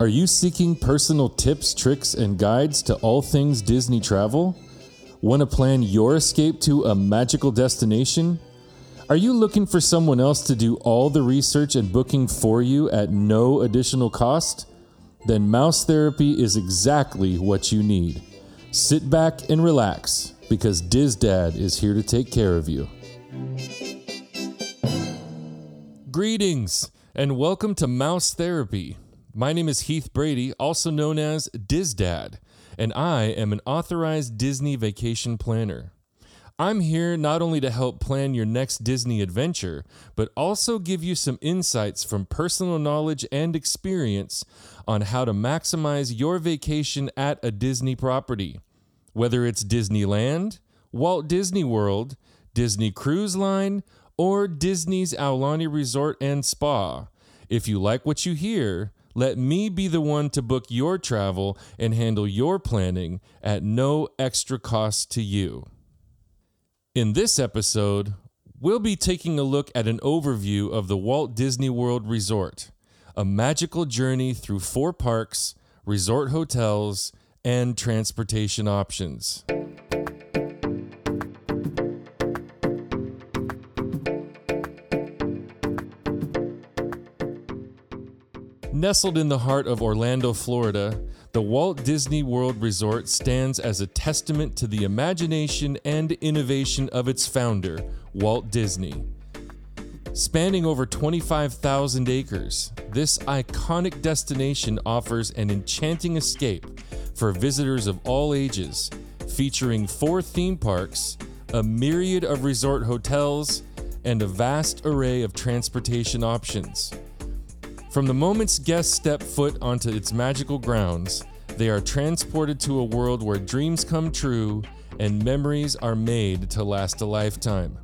Are you seeking personal tips, tricks, and guides to all things Disney travel? Want to plan your escape to a magical destination? Are you looking for someone else to do all the research and booking for you at no additional cost? Then Mouse Therapy is exactly what you need. Sit back and relax because Diz Dad is here to take care of you. Greetings and welcome to Mouse Therapy. My name is Heath Brady, also known as Diz Dad, and I am an authorized Disney vacation planner. I'm here not only to help plan your next Disney adventure, but also give you some insights from personal knowledge and experience on how to maximize your vacation at a Disney property. Whether it's Disneyland, Walt Disney World, Disney Cruise Line, or Disney's Aulani Resort and Spa. If you like what you hear, let me be the one to book your travel and handle your planning at no extra cost to you. In this episode, we'll be taking a look at an overview of the Walt Disney World Resort, a magical journey through four parks, resort hotels, and transportation options. Nestled in the heart of Orlando, Florida, the Walt Disney World Resort stands as a testament to the imagination and innovation of its founder, Walt Disney. Spanning over 25,000 acres, this iconic destination offers an enchanting escape for visitors of all ages, featuring four theme parks, a myriad of resort hotels, and a vast array of transportation options. From the moments guests step foot onto its magical grounds, they are transported to a world where dreams come true and memories are made to last a lifetime.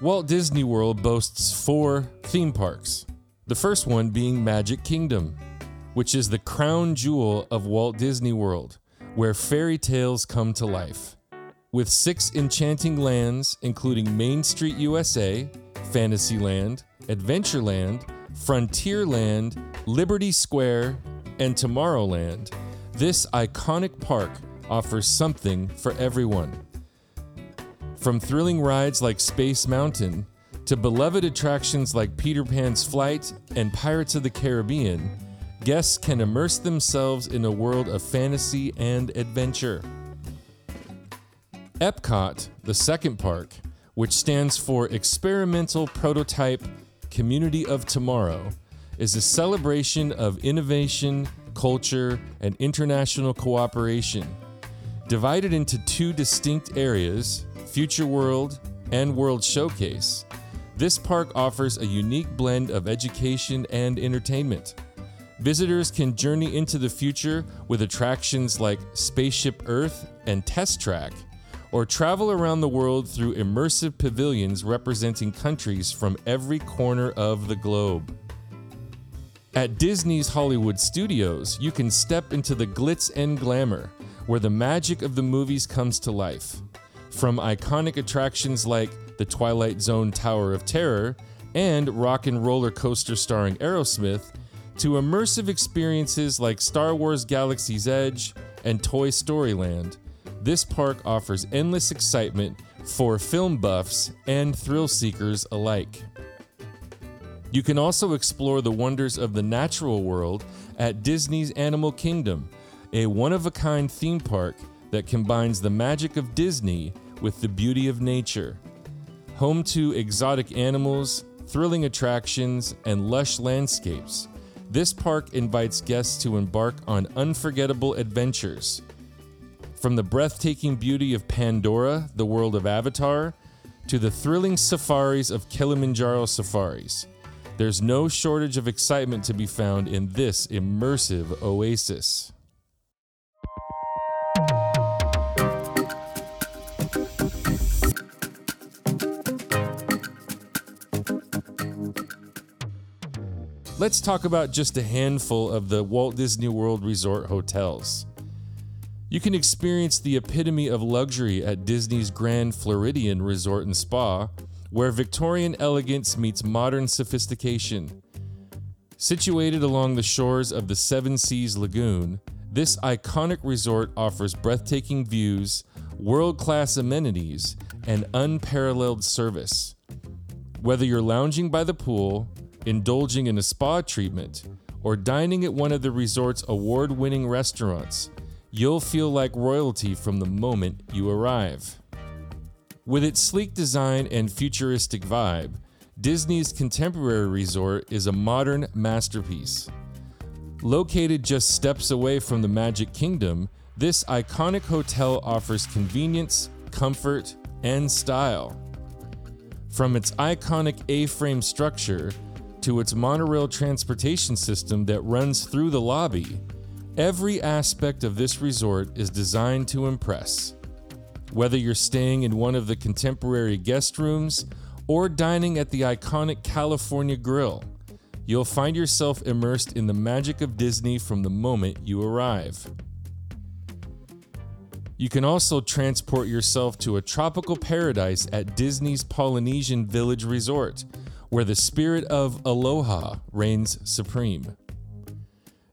Walt Disney World boasts four theme parks. The first one being Magic Kingdom, which is the crown jewel of Walt Disney World where fairy tales come to life. With six enchanting lands, including Main Street USA, Fantasyland, Adventureland, Frontierland, Liberty Square, and Tomorrowland, this iconic park offers something for everyone. From thrilling rides like Space Mountain to beloved attractions like Peter Pan's Flight and Pirates of the Caribbean, guests can immerse themselves in a world of fantasy and adventure. Epcot, the second park, which stands for Experimental Prototype Community of Tomorrow, is a celebration of innovation, culture, and international cooperation. Divided into two distinct areas, Future World and World Showcase, this park offers a unique blend of education and entertainment. Visitors can journey into the future with attractions like Spaceship Earth and Test Track, or travel around the world through immersive pavilions representing countries from every corner of the globe. At Disney's Hollywood Studios, you can step into the glitz and glamour, where the magic of the movies comes to life. From iconic attractions like the Twilight Zone Tower of Terror and Rock and Roller Coaster starring Aerosmith, to immersive experiences like Star Wars Galaxy's Edge and Toy Story Land, this park offers endless excitement for film buffs and thrill seekers alike. You can also explore the wonders of the natural world at Disney's Animal Kingdom, a one of a kind theme park that combines the magic of Disney with the beauty of nature. Home to exotic animals, thrilling attractions, and lush landscapes, this park invites guests to embark on unforgettable adventures. From the breathtaking beauty of Pandora, the world of Avatar, to the thrilling safaris of Kilimanjaro safaris, there's no shortage of excitement to be found in this immersive oasis. Let's talk about just a handful of the Walt Disney World Resort hotels. You can experience the epitome of luxury at Disney's Grand Floridian Resort and Spa, where Victorian elegance meets modern sophistication. Situated along the shores of the Seven Seas Lagoon, this iconic resort offers breathtaking views, world class amenities, and unparalleled service. Whether you're lounging by the pool, indulging in a spa treatment, or dining at one of the resort's award winning restaurants, you'll feel like royalty from the moment you arrive. With its sleek design and futuristic vibe, Disney's contemporary resort is a modern masterpiece. Located just steps away from the Magic Kingdom, this iconic hotel offers convenience, comfort, and style. From its iconic A frame structure to its monorail transportation system that runs through the lobby, every aspect of this resort is designed to impress. Whether you're staying in one of the contemporary guest rooms or dining at the iconic California Grill, you'll find yourself immersed in the magic of Disney from the moment you arrive. You can also transport yourself to a tropical paradise at Disney's Polynesian Village Resort, where the spirit of aloha reigns supreme.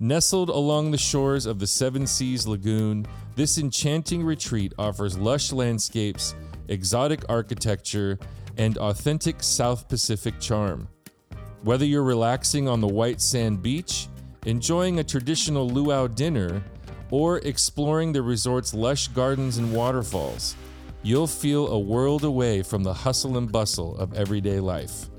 Nestled along the shores of the Seven Seas Lagoon, this enchanting retreat offers lush landscapes, exotic architecture, and authentic South Pacific charm. Whether you're relaxing on the white sand beach, enjoying a traditional luau dinner, or exploring the resort's lush gardens and waterfalls, you'll feel a world away from the hustle and bustle of everyday life.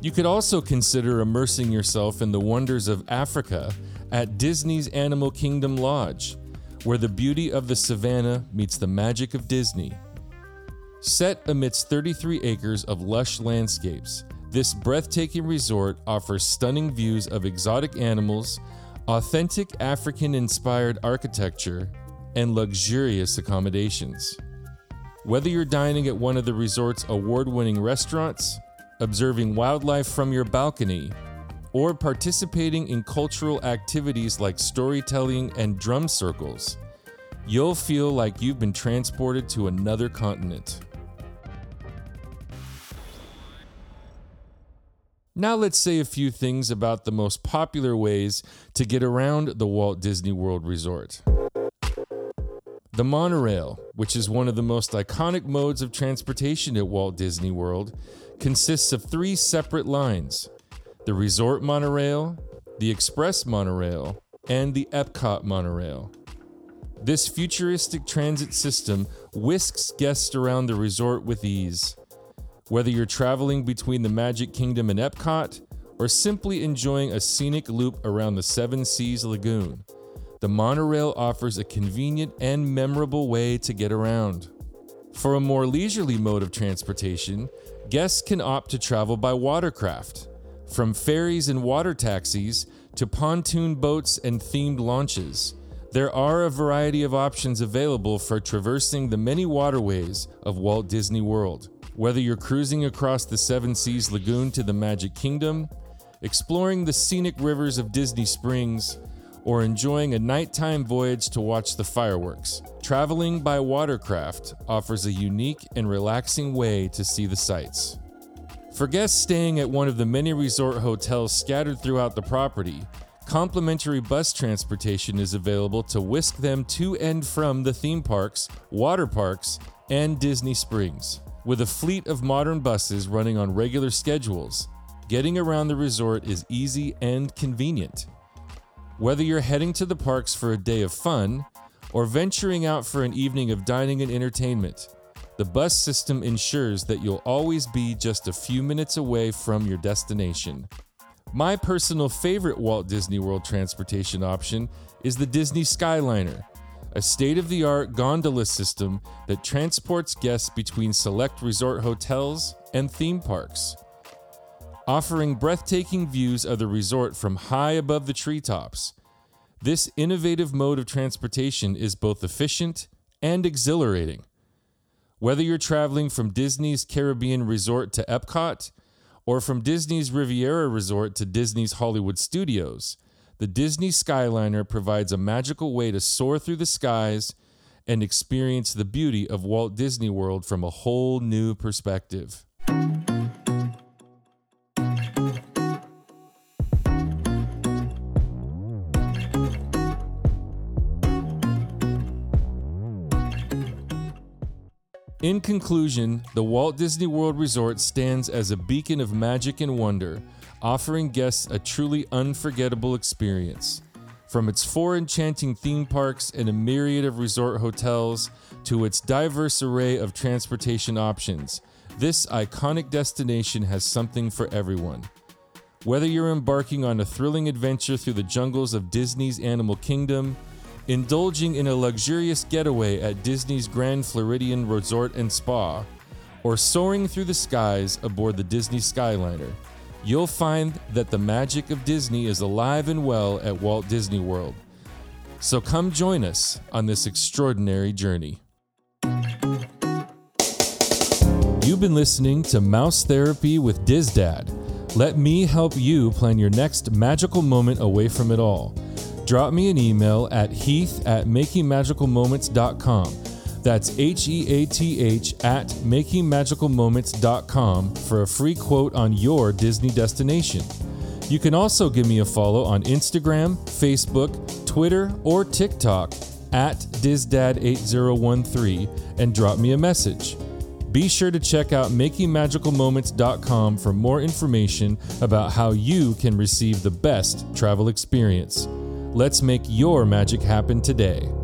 You could also consider immersing yourself in the wonders of Africa at Disney's Animal Kingdom Lodge, where the beauty of the savannah meets the magic of Disney. Set amidst 33 acres of lush landscapes, this breathtaking resort offers stunning views of exotic animals, authentic African inspired architecture, and luxurious accommodations. Whether you're dining at one of the resort's award winning restaurants, observing wildlife from your balcony, or participating in cultural activities like storytelling and drum circles, you'll feel like you've been transported to another continent. Now, let's say a few things about the most popular ways to get around the Walt Disney World Resort. The monorail, which is one of the most iconic modes of transportation at Walt Disney World, consists of three separate lines the Resort Monorail, the Express Monorail, and the Epcot Monorail. This futuristic transit system whisks guests around the resort with ease. Whether you're traveling between the Magic Kingdom and Epcot, or simply enjoying a scenic loop around the Seven Seas Lagoon, the monorail offers a convenient and memorable way to get around. For a more leisurely mode of transportation, guests can opt to travel by watercraft. From ferries and water taxis to pontoon boats and themed launches, there are a variety of options available for traversing the many waterways of Walt Disney World. Whether you're cruising across the Seven Seas Lagoon to the Magic Kingdom, exploring the scenic rivers of Disney Springs, or enjoying a nighttime voyage to watch the fireworks, traveling by watercraft offers a unique and relaxing way to see the sights. For guests staying at one of the many resort hotels scattered throughout the property, complimentary bus transportation is available to whisk them to and from the theme parks, water parks, and Disney Springs. With a fleet of modern buses running on regular schedules, getting around the resort is easy and convenient. Whether you're heading to the parks for a day of fun or venturing out for an evening of dining and entertainment, the bus system ensures that you'll always be just a few minutes away from your destination. My personal favorite Walt Disney World transportation option is the Disney Skyliner, a state of the art gondola system that transports guests between select resort hotels and theme parks. Offering breathtaking views of the resort from high above the treetops, this innovative mode of transportation is both efficient and exhilarating. Whether you're traveling from Disney's Caribbean Resort to Epcot or from Disney's Riviera Resort to Disney's Hollywood Studios, the Disney Skyliner provides a magical way to soar through the skies and experience the beauty of Walt Disney World from a whole new perspective. In conclusion, the Walt Disney World Resort stands as a beacon of magic and wonder, offering guests a truly unforgettable experience. From its four enchanting theme parks and a myriad of resort hotels to its diverse array of transportation options, this iconic destination has something for everyone. Whether you're embarking on a thrilling adventure through the jungles of Disney's Animal Kingdom, indulging in a luxurious getaway at Disney's Grand Floridian Resort and Spa, or soaring through the skies aboard the Disney Skyliner, you'll find that the magic of Disney is alive and well at Walt Disney World. So come join us on this extraordinary journey. You've been listening to Mouse Therapy with Dizdad. Let me help you plan your next magical moment away from it all drop me an email at heath at makingmagicalmoments.com. That's H E A T H at makingmagicalmoments.com for a free quote on your Disney destination. You can also give me a follow on Instagram, Facebook, Twitter, or TikTok at Dizdad8013 and drop me a message. Be sure to check out makingmagicalmoments.com for more information about how you can receive the best travel experience. Let's make your magic happen today.